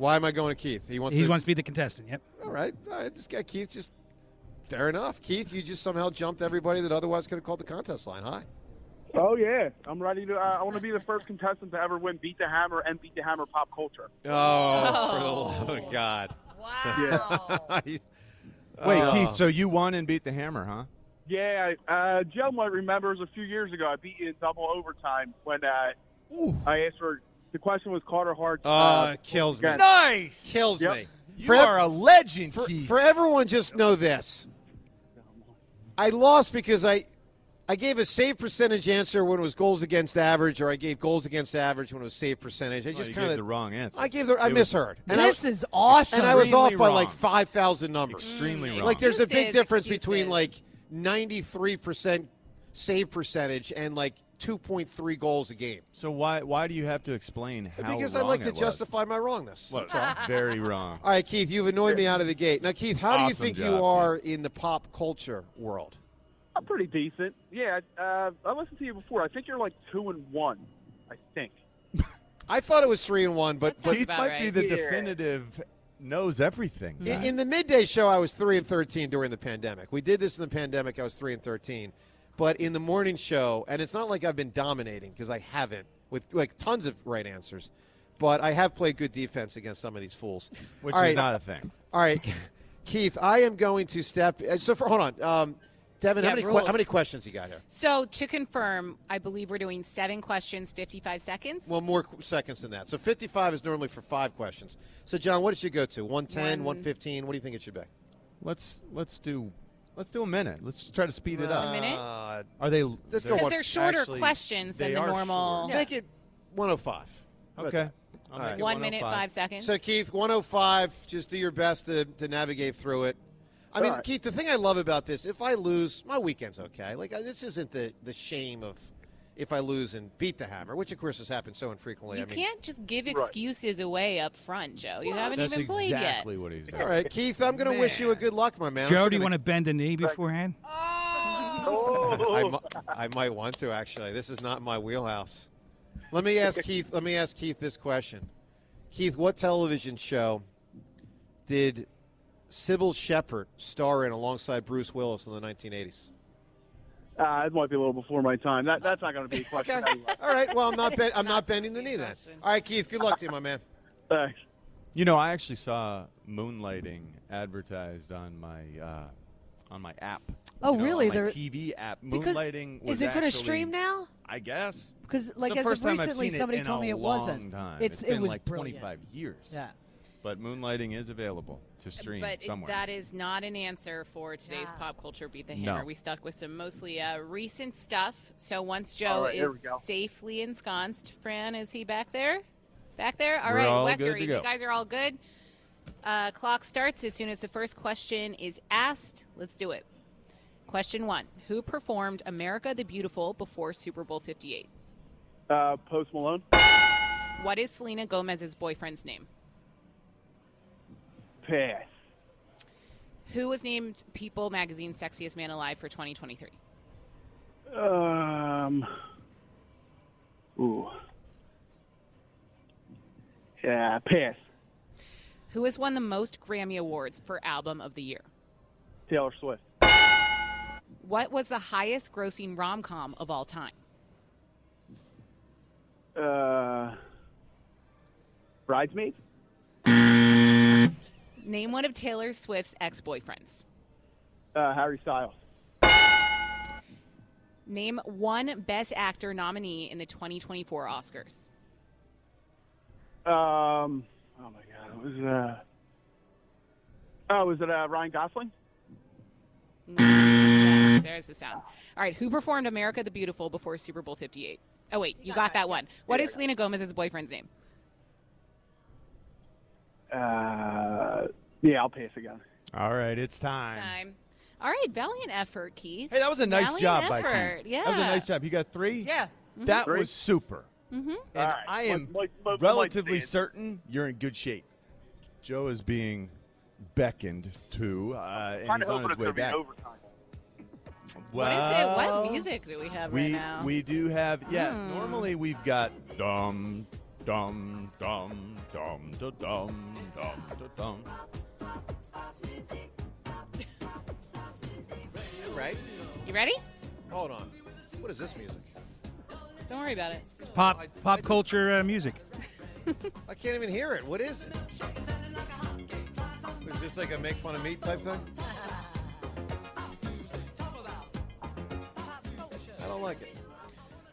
A: Why am I going to Keith? He wants
L: He
A: to
L: wants to be the contestant. Yep.
A: All right. All right, this guy Keith just fair enough. Keith, you just somehow jumped everybody that otherwise could have called the contest line. Hi.
M: Oh yeah, I'm ready to. Uh, I want to be the first contestant to ever win Beat the Hammer and Beat the Hammer Pop Culture.
A: Oh, for the love of God.
E: Wow.
A: He's-
C: Wait,
A: Oh.
C: Keith. So you won and beat the hammer, huh?
M: Yeah, uh, Joe might remember it was a few years ago. I beat you in double overtime when uh, I asked for. The question was Carter Hart.
A: Oh,
M: uh,
A: it kills me.
C: Nice.
A: Kills
M: Yep.
A: me.
C: You
A: For
C: are a legend,
A: for,
C: Keith.
A: for everyone just know this i lost because i i gave a save percentage answer when it was goals against average or i gave goals against average when it was save percentage i just
C: you
A: kind
C: of the wrong answer.
A: i gave the i
C: It was
A: misheard and I,
E: this is awesome.
A: and i was off by
C: Extremely
A: like 5000 numbers
C: extremely
D: Mm.
C: wrong.
A: like there's a big
D: Excuses,
A: difference between like 93% save percentage and like 2.3 goals a game
C: so why why do you have to explain how?
A: because i
C: wrong
A: like to justify my wrongness
C: Well,
A: That's all.
C: very wrong.
A: All right, Keith, you've annoyed me out of the gate. Now, Keith, how do you
C: Awesome
A: think you
C: job,
A: are in the pop culture world?
M: I'm pretty decent. Yeah, uh, I listened to you before. I think you're like two and one. I think.
A: I thought it was three and one, but, but
C: Keith might be the definitive knows everything.
A: In, in the midday show, I was three and thirteen during the pandemic. We did this in the pandemic. I was three and thirteen, but in the morning show, and it's not like I've been dominating because I haven't with like tons of right answers, but I have played good defense against some of these fools.
C: Which
A: All
C: is
A: right.
C: not a thing.
A: All right, Keith, I am going to step. uh, So for hold on, um, Devin,
D: Yeah,
A: how many que- how many questions you got here?
D: So to confirm, I believe we're doing seven questions, 55 seconds.
A: Well, more qu- seconds than that. So 55 is normally for five questions. So, John, what did you go to? 110,
D: One-
A: 115? What do you think it should be?
C: Let's let's do let's do a minute. Let's try to speed it up.
D: A minute?
A: Uh,
C: Are they?
A: Let's go
C: they're-
D: Because
A: one-
D: they're shorter
C: actually,
D: questions than
C: they
D: the
C: are
D: normal.
C: short.
A: Make it 105. How about
C: Okay.
A: that?
C: I'll
A: All
C: make
A: right.
C: it
D: One minute,
C: 105.
D: five seconds.
A: So, Keith, 105. Just do your best to, to navigate through it. I mean,
M: All right.
A: Keith, the thing I love about this, if I lose, my weekend's okay. Like, I- this isn't the, the shame of if I lose and beat the hammer, which, of course, has happened so infrequently.
D: you
A: I mean,
D: can't just give excuses away up front, Joe. You haven't even played
C: exactly what he's doing.
A: All right, Keith, I'm going to wish you a good luck, my man. I'm
L: Joe, do you
A: gonna-
L: want to bend the knee beforehand? Oh.
A: I, mi- I might want to actually. This is not my wheelhouse. Let me ask Keith. Let me ask Keith this question. Keith, what television show did Cybill Shepherd star in alongside Bruce Willis in the 1980s?
M: Uh, it might be a little before my time. That that's not going to be a question.
A: Okay.
M: anyway.
A: All right. Well, I'm not. Ben- I'm not bending the knee then. All right, Keith. Good luck to you, my man.
M: Thanks.
C: You know, I actually saw moonlighting advertised on my uh, on my app.
E: Oh,
C: You know,
E: really?
C: On my
E: They're-
C: TV app.
E: Because-
C: Moonlighting was
E: Is it going to
C: actually-
E: stream now?
C: I guess.
E: Because, like,
C: the
E: as
C: first
E: of
C: time I've
E: recently,
C: seen it
E: somebody
C: in
E: told
C: a
E: me it
C: long
E: wasn't.
C: Time.
E: It's,
C: it's
E: it
C: been
E: was
C: like
E: brilliant.
C: 25 years.
E: Yeah.
C: But moonlighting is available to stream
D: But
C: somewhere.
D: that is not an answer for today's pop culture beat the
C: No.
D: hammer. We stuck with some mostly uh, recent stuff. So once Joe
M: All right, here
D: is
M: we go.
D: safely ensconced, Fran, is he back there? Back there? All
C: We're
D: right,
C: all
D: Wechter,
C: good to
D: you guys are all good. Uh, clock starts as soon as the first question is asked. Let's do it. Question one: Who performed "America the Beautiful" before Super Bowl Fifty Eight?
M: Uh, Post Malone.
D: What is Selena Gomez's boyfriend's name?
M: Pass.
D: Who was named People Magazine's Sexiest Man Alive for 2023?
M: Um. Ooh. Yeah, pass.
D: Who has won the most Grammy Awards for Album of the Year?
M: Taylor Swift.
D: What was the highest grossing rom com of all time?
M: Uh. Bridesmaids.
D: Name one of Taylor Swift's ex boyfriends.
M: Uh, Harry Styles.
D: Name one Best Actor nominee in the 2024 Oscars.
M: Um. Oh my God. It was uh. Oh, was it uh, Ryan Gosling?
D: Yeah, there's the sound. All right, who performed America the Beautiful before Super Bowl 58? Oh, wait, you got that one. What is Selena Gomez's boyfriend's name?
M: Uh. Yeah, I'll pass again.
C: All right, it's time.
D: Time. All right, valiant effort, Keith.
C: Hey, that was a nice
D: valiant
C: job by
D: effort.
C: Keith.
D: Yeah.
C: That was a nice job. You got three?
E: Yeah.
C: That
M: Three?
C: was super.
D: Mm-hmm.
C: And
M: All right.
C: I am
M: Like- like- like
C: relatively
M: Stan.
C: certain you're in good shape. Joe is being beckoned to, uh, and
M: Kind
C: he's on his way
M: going to be
C: back.
M: overtime.
D: What is it? What music do we have
C: we
D: right now?
C: we do have yeah.
D: Hmm.
C: Normally we've got dum dum dum dum da, dum dum da, dum.
A: Right?
D: You ready?
A: Hold on. What is this music?
D: Don't worry about it.
L: It's Pop pop culture uh, music.
A: I can't even hear it. What is it? Is this like a make fun of me type thing? I don't like it.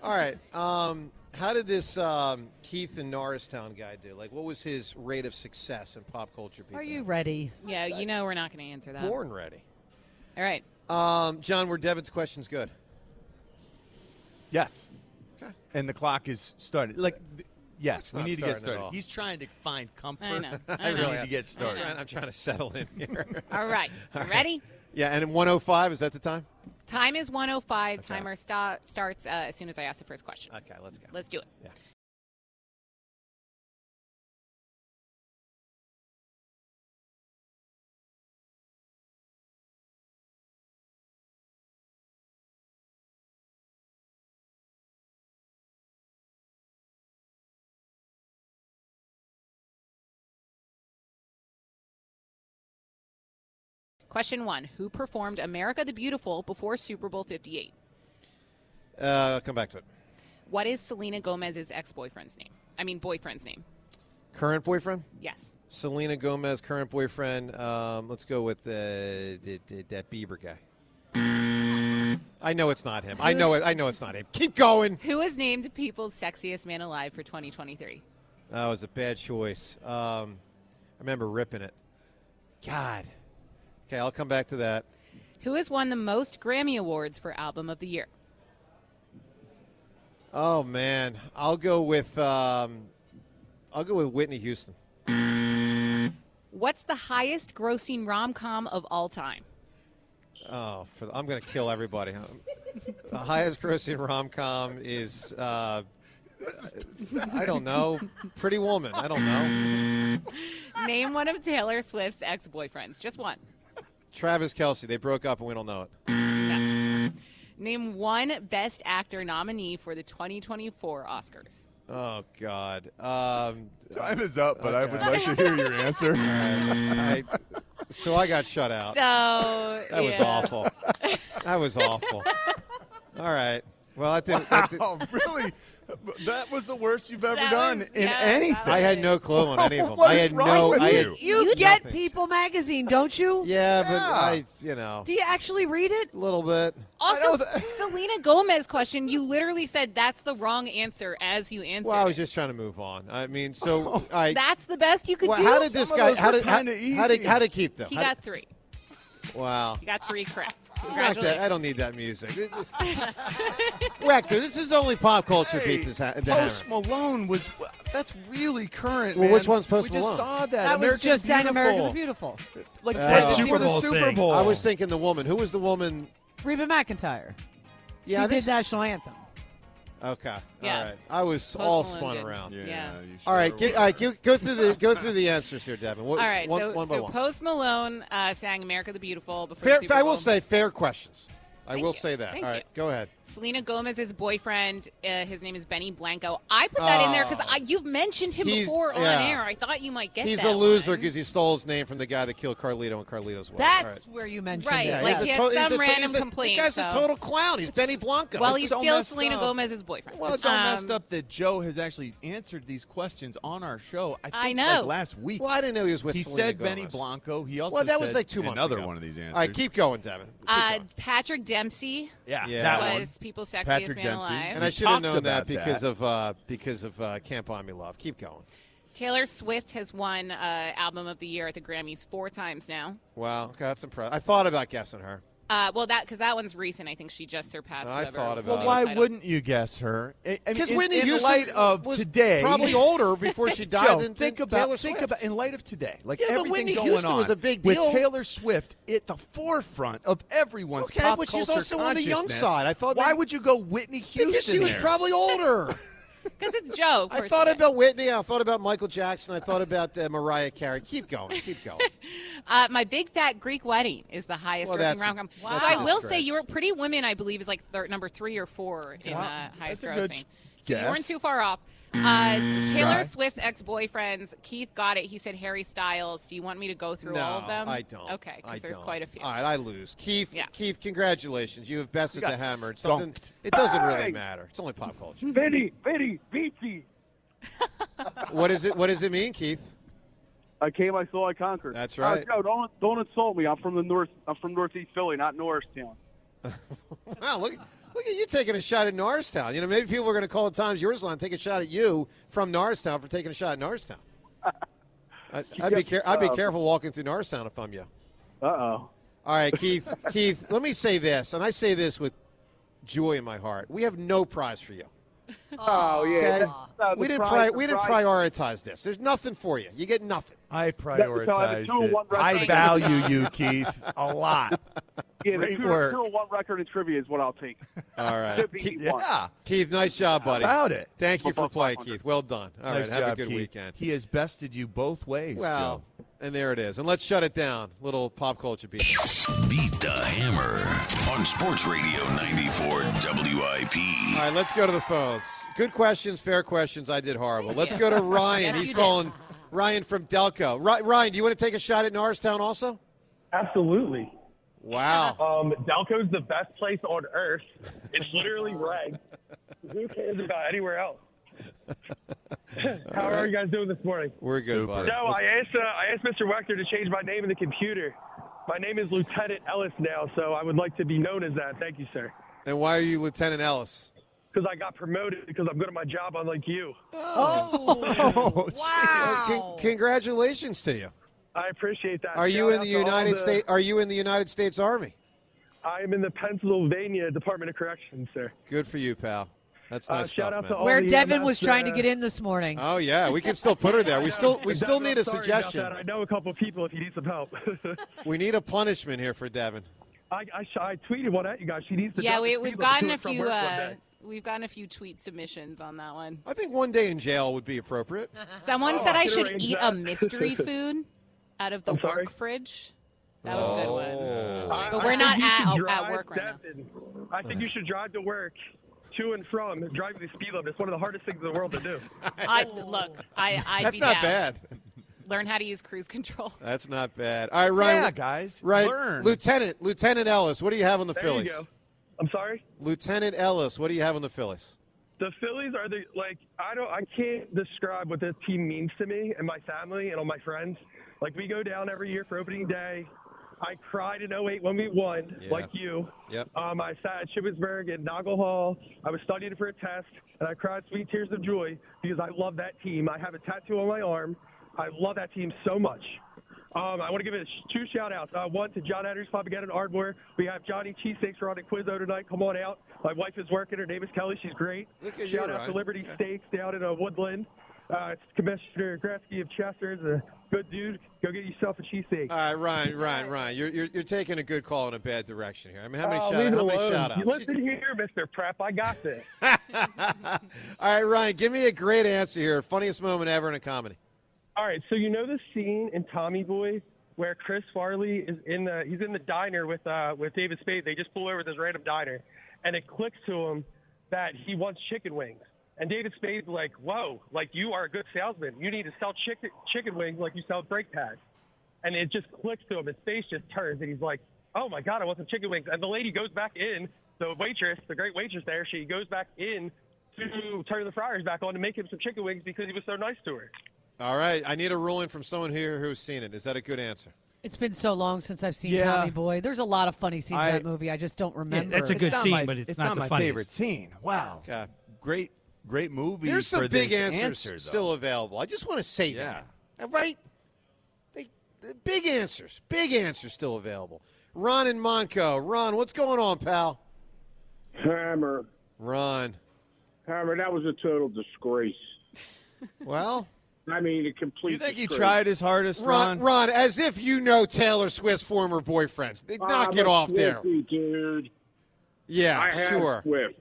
A: All right. Um, how did this um, Keith in Norristown guy do? Like, what was his rate of success in pop culture?
E: Are you ready?
D: Yeah, you know we're not going to answer that.
A: born ready?
D: All right.
A: Um, John, were Devin's questions good?
C: Yes.
A: Okay.
C: And the clock is started. Like, th- yes,
A: It's
C: we
A: not
C: need to get
A: starting at
C: started.
A: all.
C: He's trying to find comfort.
D: I know.
A: I
D: I know.
A: really
C: need to get
A: I'm
C: started.
A: trying, I'm trying to settle in here.
D: All right.
A: All right.
D: Ready?
A: Yeah, and in 105, is that the time?
D: Time is 105.
A: Okay.
D: Timer sta- starts uh, as soon as I ask the first question.
A: Okay, let's go.
D: Let's do it.
A: Yeah.
D: Question one Who performed America the Beautiful before Super Bowl 58?
A: Uh, come back to it.
D: What is Selena Gomez's ex boyfriend's name? I mean, boyfriend's name.
A: Current boyfriend?
D: Yes.
A: Selena Gomez, current boyfriend. Um, let's go with uh, the, the, that Bieber guy. I know it's not him. I know it. I know it's not him. Keep going.
D: Who was named People's Sexiest Man Alive for 2023?
A: That was a bad choice. Um, I remember ripping it. God. Okay, I'll come back to that.
D: Who has won the most Grammy Awards for Album of the Year?
A: Oh man, I'll go with um, I'll go with Whitney Houston.
D: What's the highest grossing rom com of all time?
A: Oh, for, I'm going to kill everybody. The highest grossing rom com is uh, I don't know, Pretty Woman. I don't know.
D: Name one of Taylor Swift's ex boyfriends. Just one.
A: Travis Kelce. They broke up and we don't know it.
D: Name one Best Actor nominee for the 2024 Oscars.
A: Oh God. Um,
C: Time is up, but I would
A: okay.
C: like to hear your answer.
A: All right. I- so I got shut out.
D: So
A: that was awful. That was awful. All right. Well, I think. I think-
C: Wow, really? That was the worst you've ever
D: That
C: done
D: was-
C: in
D: yeah,
C: anything.
A: I had no clue on any of them.
C: What
A: I
C: is
A: had
C: wrong
A: no.
C: with
A: I had,
C: you?
E: You get
A: nothing.
E: People magazine, don't you?
A: Yeah, but
C: Yeah.
A: I, you know,
E: Do you actually read it?
A: a little bit.
D: Also, Selena Gomez question. You literally said that's the wrong answer as you answered.
A: Well, I
D: it.
A: was just trying to move on. I mean, so oh. I.
D: That's the best you could
A: well,
D: do.
A: how did this
C: Some of
A: guy?
C: those
A: How
C: were
A: did how,
C: kinda
A: how did
C: easy.
A: how did Keith though?
D: He
A: How
D: got three.
A: Did- wow.
D: You got three correct.
A: I
D: Congratulations.
A: that. I don't need that music. Rector, this is only pop culture
C: Hey,
A: beats the.
C: Post Malone was that's really current.
A: Well,
C: man.
A: which one's Post
C: we just saw that.
E: That was just sang
C: Beautiful.
E: American the Beautiful.
C: Like
A: Uh,
C: right
A: Super
C: before the
L: Bowl
C: Super
L: thing.
C: Bowl.
A: I was thinking the woman. Who was the woman?
E: Reba McEntire.
A: Yeah,
E: she
A: think
E: did national anthem.
A: Okay.
D: Yeah.
A: All right. I was
D: Post
A: all
D: Malone
A: spun
D: did.
A: around.
C: Yeah.
D: Yeah.
C: you
A: All right.
C: sure
A: Get, all right. Go, go through the go through the answers here, Devin. What-
D: All right,
A: one,
D: so,
A: one by
D: so
A: one.
D: Post Malone uh, sang "America the Beautiful" before
A: Fair,
D: the Super
A: I
D: Bowl.
A: will say fair questions. I
D: Thank
A: will
D: you.
A: say that.
D: Thank
A: all right. Go ahead.
D: Selena Gomez's boyfriend, uh, his name is Benny Blanco. I put that in there because
A: Oh.
D: you've mentioned him
A: He's-
D: before on
A: yeah.
D: air. I thought you might get
A: He's
D: that
A: a loser because he stole his name from the guy that killed Carlito and Carlito's wife.
E: That's
A: All right.
E: where you mentioned
D: Right,
E: it.
A: Yeah,
D: like
A: he's a
D: he had
A: to-
D: some
A: a to-
D: random
A: he's a-
D: complaint,
A: The guy's
D: so-
A: a total clown. He's Benny Blanco.
D: well,
C: It's
D: he's
C: so
D: still Selena
C: up.
D: Gomez's boyfriend.
C: Well, it's so messed
D: Um,
C: up that Joe has actually answered these questions on our show. I, think,
D: I know.
C: Like last week.
A: well, I didn't know he was with
C: he
A: Selena
C: said Benny Blanco. He also
A: Well, that was
C: said
A: like two months
C: another
A: ago.
C: one of these answers.
A: All right, keep going, Devin. Keep
D: Uh,
A: going.
D: Patrick Dempsey
C: yeah,
A: Yeah.
C: that
D: was
C: one.
D: People's Sexiest
C: Patrick
D: Man
C: Dempsey.
D: Alive.
A: And I should have known that because
C: that.
A: of uh, because of uh, Can't Buy Me Love. Keep going.
D: Taylor Swift has won uh, Album of the Year at the Grammys four times now.
A: Wow, okay, that's impressive. I thought about guessing her.
D: Uh, well, that because that one's recent. I think she just surpassed.
A: I
D: whoever
A: thought
D: was
A: about
C: Well, why
D: title.
C: wouldn't you guess her? I- I mean,
A: Because
C: in,
A: Whitney
C: in
A: Houston
C: light of
A: was
C: today,
A: probably older before she died
C: Joe,
A: than,
C: think about
A: Taylor
C: think
A: Swift.
C: about in light of today, like
A: Yeah,
C: everything
A: Whitney
C: going
A: Houston
C: on
A: was a big
C: with
A: deal.
C: Taylor Swift at the forefront of everyone's
A: Okay,
C: pop
A: but she's
C: culture
A: also on the young side. I thought
C: Why
A: maybe-
C: would you go Whitney Houston?
A: because she was
C: there?
A: probably older.
D: Because it's Joe.
A: I thought about Whitney. I thought about Michael Jackson. I thought about uh, Mariah Carey. Keep going. Keep going.
D: Uh, my big fat Greek wedding is the highest
A: Well,
D: grossing rom com.
E: Wow.
D: So I will say, you were Pretty Women. I believe is like third, number three or four in
C: Wow.
D: uh, highest grossing. So you weren't too far off. Uh, Taylor
C: Try.
D: Swift's ex boyfriends. Keith got it. He said Harry Styles. Do you want me to go through
A: no,
D: all of them?
A: I don't.
D: Okay, because there's
A: don't.
D: quite a few.
A: All right, I lose. Keith,
D: Yeah.
A: Keith, congratulations. You have bested
C: You
A: the hammer. It's Something, it doesn't really matter. It's only pop culture.
M: Vinny, Vinny, Beachy.
A: what is it? What does it mean, Keith?
M: I came, I saw, I conquered.
A: That's
M: Uh,
A: right.
M: Joe, don't don't insult me. I'm from the north. I'm from Northeast Philly, not Norristown.
A: Wow, look, look at you taking a shot at Norristown. You know, maybe people are going to call the Times Yours line, take a shot at you from Norristown for taking a shot at Norristown. I, I'd be care- I'd be careful walking through Norristown if I'm you.
M: Uh oh.
A: All right, Keith. Keith, let me say this, and I say this with joy in my heart. We have no prize for you.
M: Oh yeah.
A: Okay?
M: That- that-
A: we didn't
M: prize-
A: pri- we didn't prioritize this. There's nothing for you. You get nothing.
C: I
M: That I
C: prioritized
M: two and one
C: it. I value you, Keith, a lot.
M: Yeah, the
C: Great
M: two,
C: work.
M: two and one record in trivia is what I'll take.
A: All right, Keith.
C: Yeah.
A: Keith, nice job, buddy.
C: About it.
A: Thank you for playing, Keith. Well done. All right,
C: nice
A: have
C: job,
A: a good
C: Keith.
A: weekend.
C: He has bested you both ways.
A: Well,
C: Joe.
A: and there it is. And let's shut it down. Little pop culture beat.
N: Beat the Hammer on Sports Radio 94 WIP.
A: All right, let's go to the phones. Good questions, fair questions. I did horrible. Let's go to Ryan.
D: Yes,
A: He's
D: you did.
A: calling Ryan from Delco. Ryan, do you want to take a shot at Norristown also?
O: Absolutely.
A: Wow.
O: Um, Delco's the best place on earth. It's literally ragged. Who cares about anywhere else? How are you guys doing this morning?
A: We're good, buddy.
O: No,
A: Let's-
O: I asked uh, I asked Mr. Wechter to change my name in the computer. My name is Lieutenant Ellis now, so I would like to be known as that. Thank you, sir.
A: And why are you Lieutenant Ellis?
O: Because I got promoted because I'm good at my job, unlike you.
A: Oh, wow! congratulations to you.
O: I appreciate that.
A: Are you
O: Shout
A: in the
O: out to all
A: United
O: the-
A: States? Are you in the United States Army?
O: I am in the Pennsylvania Department of Corrections, sir.
A: Good for you, pal. That's
O: Uh,
A: nice
O: shout
A: stuff,
O: out
A: man.
O: to all
E: Where Devin
O: EMS,
E: was trying to
O: uh,
E: get in this morning.
A: Oh yeah, we can still put her there. We still we still
O: Devin,
A: need a
O: sorry about
A: suggestion.
O: that. I know a couple of people if you need some help.
A: We need a punishment here for Devin.
O: I, I, sh- I tweeted one at you guys. She needs to
D: Yeah, we, we've gotten a few. Uh, we've gotten a few tweet submissions on that one.
A: I think one day in jail would be appropriate.
D: Someone
O: Oh,
D: said
O: I
D: I should eat
O: that.
D: a mystery food out of the
O: I'm sorry?
D: work fridge. That was a good one.
O: I-
D: But
O: I
D: we're
O: think
D: not
O: you
D: at,
O: should
D: at
O: drive
D: work right now.
O: Devin. I think you should drive to work, to and from, driving the speed limit. It's one of the hardest things in the world to do.
D: I look. I I'd
A: That's
D: be
A: not
D: down.
A: bad.
D: Learn how to use cruise control.
A: That's not bad. All right, Ryan.
C: Yeah, guys,
A: Right,
C: learn.
A: Lieutenant Lieutenant Ellis. What do you have on the
O: There
A: Phillies?
O: you go. I'm sorry.
A: Lieutenant Ellis. What do you have on the Phillies?
O: The Phillies are the like I don't I can't describe what this team means to me and my family and all my friends. Like we go down every year for opening day. I cried in 08 when we won,
A: Yeah.
O: like you.
A: Yep.
O: Um, I sat at Shippensburg and Noggle Hall. I was studying for a test, and I cried sweet tears of joy because I love that team. I have a tattoo on my arm. I love that team so much. Um, I want to give it two shout outs. Uh, one to John Andrews again in Ardmore. We have Johnny Cheesesteaks on a Quizzo tonight. Come on out. My wife is working. Her name is Kelly. She's great.
A: Look at you,
O: shout out
A: Ryan.
O: to Liberty
A: Okay.
O: Steaks down in uh, Woodland. Uh, it's Commissioner Gretzky of Chester's a good dude. Go get yourself a cheesesteak.
A: All right, Ryan, Ryan, Ryan. You're, you're you're taking a good call in a bad direction here. I mean, how many
O: Oh,
A: shout
O: leave
A: how many
O: alone.
A: shout outs?
O: Listen here, Mr. Prep. I got this.
A: All right, Ryan, give me a great answer here. Funniest moment ever in a comedy.
O: All right, so you know the scene in Tommy Boy where Chris Farley is in the he's in the diner with uh with David Spade. They just pull over this random diner, and it clicks to him that he wants chicken wings. And David Spade's like, "Whoa, like you are a good salesman. You need to sell chicken chicken wings like you sell brake pads." And it just clicks to him. His face just turns, and he's like, "Oh my god, I want some chicken wings." And the lady goes back in. The waitress, the great waitress there, she goes back in to turn the fryers back on to make him some chicken wings because he was so nice to her.
A: All right, I need a ruling from someone here who's seen it. Is that a good answer?
E: It's been so long since I've seen
C: Yeah.
E: Tommy Boy. There's a lot of funny scenes
C: I-
E: in that movie. I just don't remember.
L: that's a good
C: not
L: scene,
C: my-
L: but it's
C: it's
L: not
C: not
L: the
C: my
L: funniest.
C: favorite scene. Wow.
A: Okay.
C: Great, great movie.
A: There's some
C: for
A: big
C: this
A: answers
C: answer,
A: still available. I just want to say
C: Yeah.
A: that. All right? They, the big answers. Big answers still available. Ron and Monco. Ron, what's going on, pal?
P: Hammer,
A: Ron.
P: Hammer, that was a total disgrace.
A: Well,
P: I mean, a complete.
C: You think he
P: disgrace.
C: tried his hardest,
A: Ron,
C: Ron?
A: Ron, as if you know Taylor Swift's former boyfriends. Knock
P: I'm
A: it
P: a
A: off there.
P: Swiftie, dude.
A: Yeah,
P: I
A: sure.
P: Swift.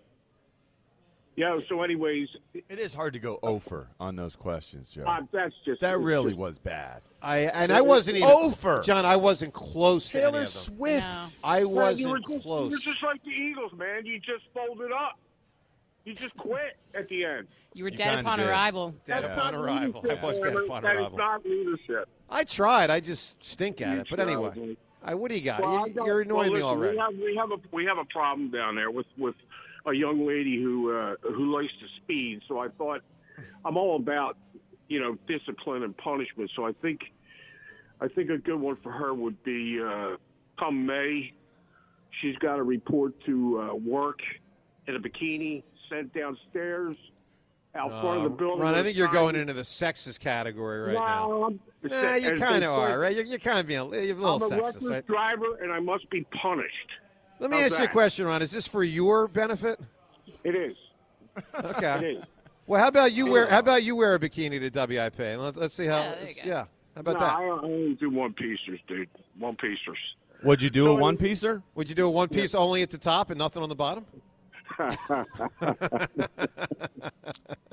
P: Yeah. So, anyways,
C: It is hard to go over on those questions, Joe.
P: uh, that's just
C: that really
P: just-
C: was bad.
A: I and I wasn't even
C: Over.
A: John. I wasn't close to
C: Taylor. Swift.
D: No.
A: I wasn't
P: you were just,
A: close.
P: You were just like the Eagles, man. You just folded up. You just quit at the end.
D: You were
C: You
D: dead
C: kinda
D: upon
C: did.
D: arrival.
A: Dead
P: That's
A: upon
P: not
A: arrival. I
P: leadership,
A: was dead
P: Hammer.
A: upon
P: That is
A: arrival.
P: not leadership.
A: I tried. I just stink at
P: You
A: it. But
P: tried,
A: anyway,
P: dude.
A: I, what do you got?
P: Well, I
A: you,
P: don't-
A: you're annoying
P: well,
A: me
P: listen,
A: already.
P: We have, we have a we have a problem down there with with a young lady who uh, who likes to speed. So I thought I'm all about you know discipline and punishment. So I think I think a good one for her would be uh, come May. She's got to report to uh, work in a bikini, sent downstairs out front of the
A: Uh,
P: building.
A: Ron, I think you're
P: signs.
A: going into the sexist category right now.
P: Well, I'm-
A: Nah, you kind of are, right? You're, you're kind of being you're
P: I'm a
A: sexist,
P: reckless
A: right?
P: driver, and I must be punished.
A: Let me
P: How's
A: ask you a question, Ron. Is this for your benefit?
P: It is.
A: Okay.
P: It is.
A: Well, how about you wear? How about you wear a bikini to WIP? And let's let's see how.
D: Yeah, there you
A: yeah. How about
P: no,
A: that?
P: I, I only do one piecers, dude. One piecers.
C: Would you do a one piecer?
A: Would you do a one piece only at the top and nothing on the bottom?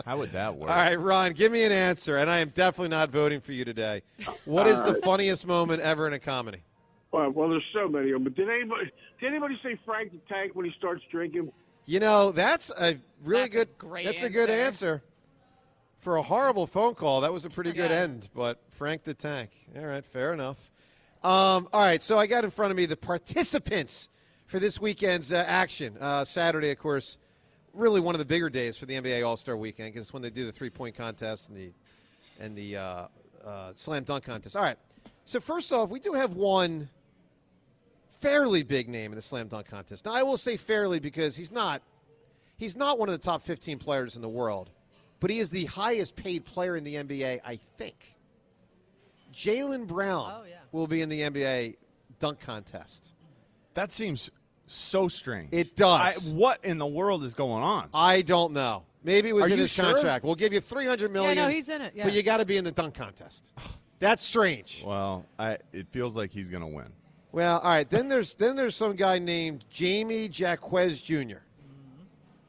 C: How would that work?
A: All right, Ron, give me an answer, and I am definitely not voting for you today. What is
P: All
A: the funniest moment ever in a comedy?
P: well, well, there's so many of them. But did anybody did anybody say Frank the Tank when he starts drinking?
A: You know, that's a really
D: That's a
A: good.
D: great
A: that's a good
D: answer.
A: answer. For a horrible phone call, that was a pretty good
D: Yeah.
A: end. But Frank the Tank. All right, fair enough. Um, all right, so I got in front of me the participants for this weekend's uh, action. Uh, Saturday, of course, really one of the bigger days for the NBA All Star Weekend because it's when they do the three point contest and the and the uh, uh, slam dunk contest. All right, so first off, we do have one fairly big name in the slam dunk contest. Now, I will say fairly because he's not he's not one of the top 15 players in the world, but he is the highest paid player in the NBA, I think. Jaylen Brown
E: Oh,
A: will be in the NBA dunk contest.
C: That seems so strange.
A: It does.
C: I, what in the world is going on?
A: I don't know. Maybe it was
C: Are
A: in his
C: sure?
A: contract. We'll give you 300 million.
E: Yeah, no, he's in it, yeah.
A: But you got to be in the dunk contest. That's strange.
C: Well, I, it feels like he's going to win.
A: Well, all right. Then there's then there's some guy named Jaime Jaquez Jr.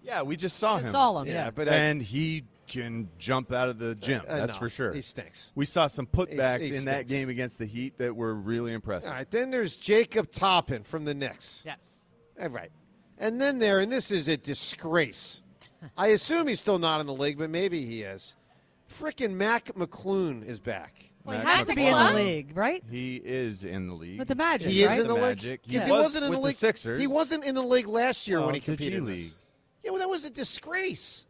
C: Yeah, we just saw
E: I
C: him.
E: saw him, yeah.
A: but I-
C: and he can jump out of the gym.
A: Uh,
C: that's
A: no,
C: for sure.
A: he stinks.
C: We saw some putbacks
A: he
C: in that game against the Heat that were really impressive.
A: All right. Then there's Jacob Toppin from the Knicks.
E: Yes.
A: All right. And then there, and this is a disgrace. I assume he's still not in the league, but maybe he is. Frickin' Mac McClung is back.
E: Well, he
C: Mac
E: has to be in the league, right?
C: He is in the league.
E: With the Magic,
A: He
E: right?
A: is in the, league
C: Magic.
A: because
C: He
A: he
C: was
A: wasn't in the
C: with the
A: league.
C: Sixers.
A: He wasn't in the league last year
C: Oh,
A: when he
C: the
A: competed.
C: G
A: in
C: League.
A: this. Yeah, well, that was a disgrace.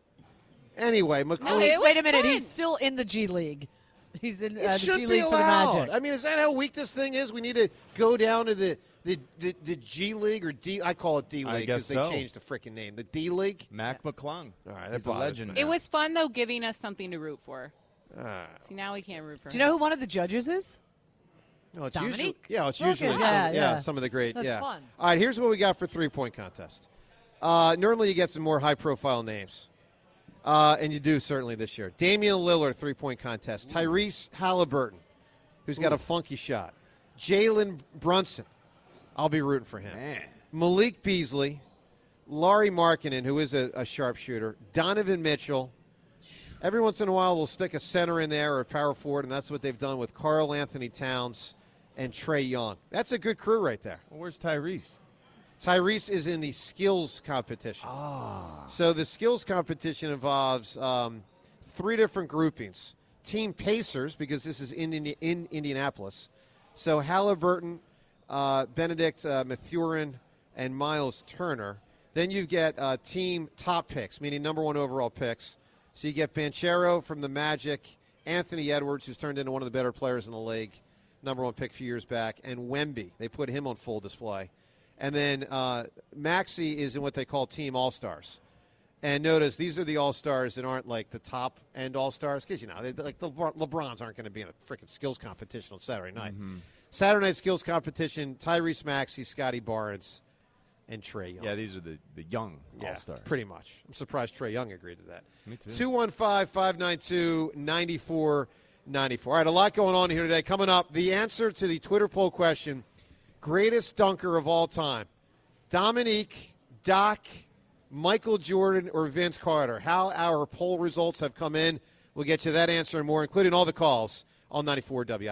A: Anyway, McClung.
E: No,
D: it was
E: wait a minute.
D: fun.
E: He's still in the G League. He's in
A: It
E: uh, the
A: should
E: G
A: be
E: League for the
A: allowed.
E: Magic.
A: I mean, is that how weak this thing is? We need to go down to the the, the, the G League or D. I call it D
C: I
A: League
C: guess
A: they
C: so.
A: changed the freaking name. The D League.
C: Mac McClung.
A: All right, that
C: he's a
A: bothers
C: legend.
A: me.
D: It was fun though, giving us something to root for.
A: Ah.
D: See, now we can't root for.
E: Do you know who one of the judges is?
A: No, it's
E: Dominique
A: usually yeah, it's
E: Wilkins.
A: usually
E: Yeah,
A: some, yeah,
E: yeah.
A: some of the great
E: That's
A: yeah.
E: fun.
A: All right, here's what we got for three point contest. Uh, normally you get some more high profile names, uh, and you do certainly this year. Damian Lillard three point contest. Tyrese Halliburton, who's got a funky shot. Jalen Brunson, I'll be rooting for him.
C: Man.
A: Malik Beasley, Lauri Markkanen, who is a, a sharpshooter. Donovan Mitchell. Every once in a while, we'll stick a center in there or a power forward, and that's what they've done with Karl Anthony Towns and Trae Young. That's a good crew right there.
C: Well, where's Tyrese?
A: Tyrese is in the skills competition.
C: Ah.
A: So the skills competition involves um, three different groupings. Team Pacers, because this is in, Indi- in Indianapolis. So Halliburton, uh, Bennedict uh, Mathurin, and Miles Turner. Then you get uh, team top picks, meaning number one overall picks. So you get Banchero from the Magic, Anthony Edwards, who's turned into one of the better players in the league, number one pick a few years back, and Wemby. They put him on full display. And then uh, Maxey is in what they call Team All Stars. And notice these are the All Stars that aren't like the top end All Stars because you know they, like the LeBron- LeBrons aren't going to be in a freaking skills competition on Saturday night. Saturday night skills competition: Tyrese Maxey, Scottie Barnes, and Trae Young.
C: Yeah, these are the, the young
A: Yeah,
C: all stars.
A: pretty much. I'm surprised Trae Young agreed to that.
C: Me too.
A: 215 592 9494. All right, a lot going on here today. Coming up, the answer to the Twitter poll question greatest dunker of all time Dominique, Doc, Michael Jordan, or Vince Carter. How our poll results have come in. We'll get you that answer and more, including all the calls on 94 WI.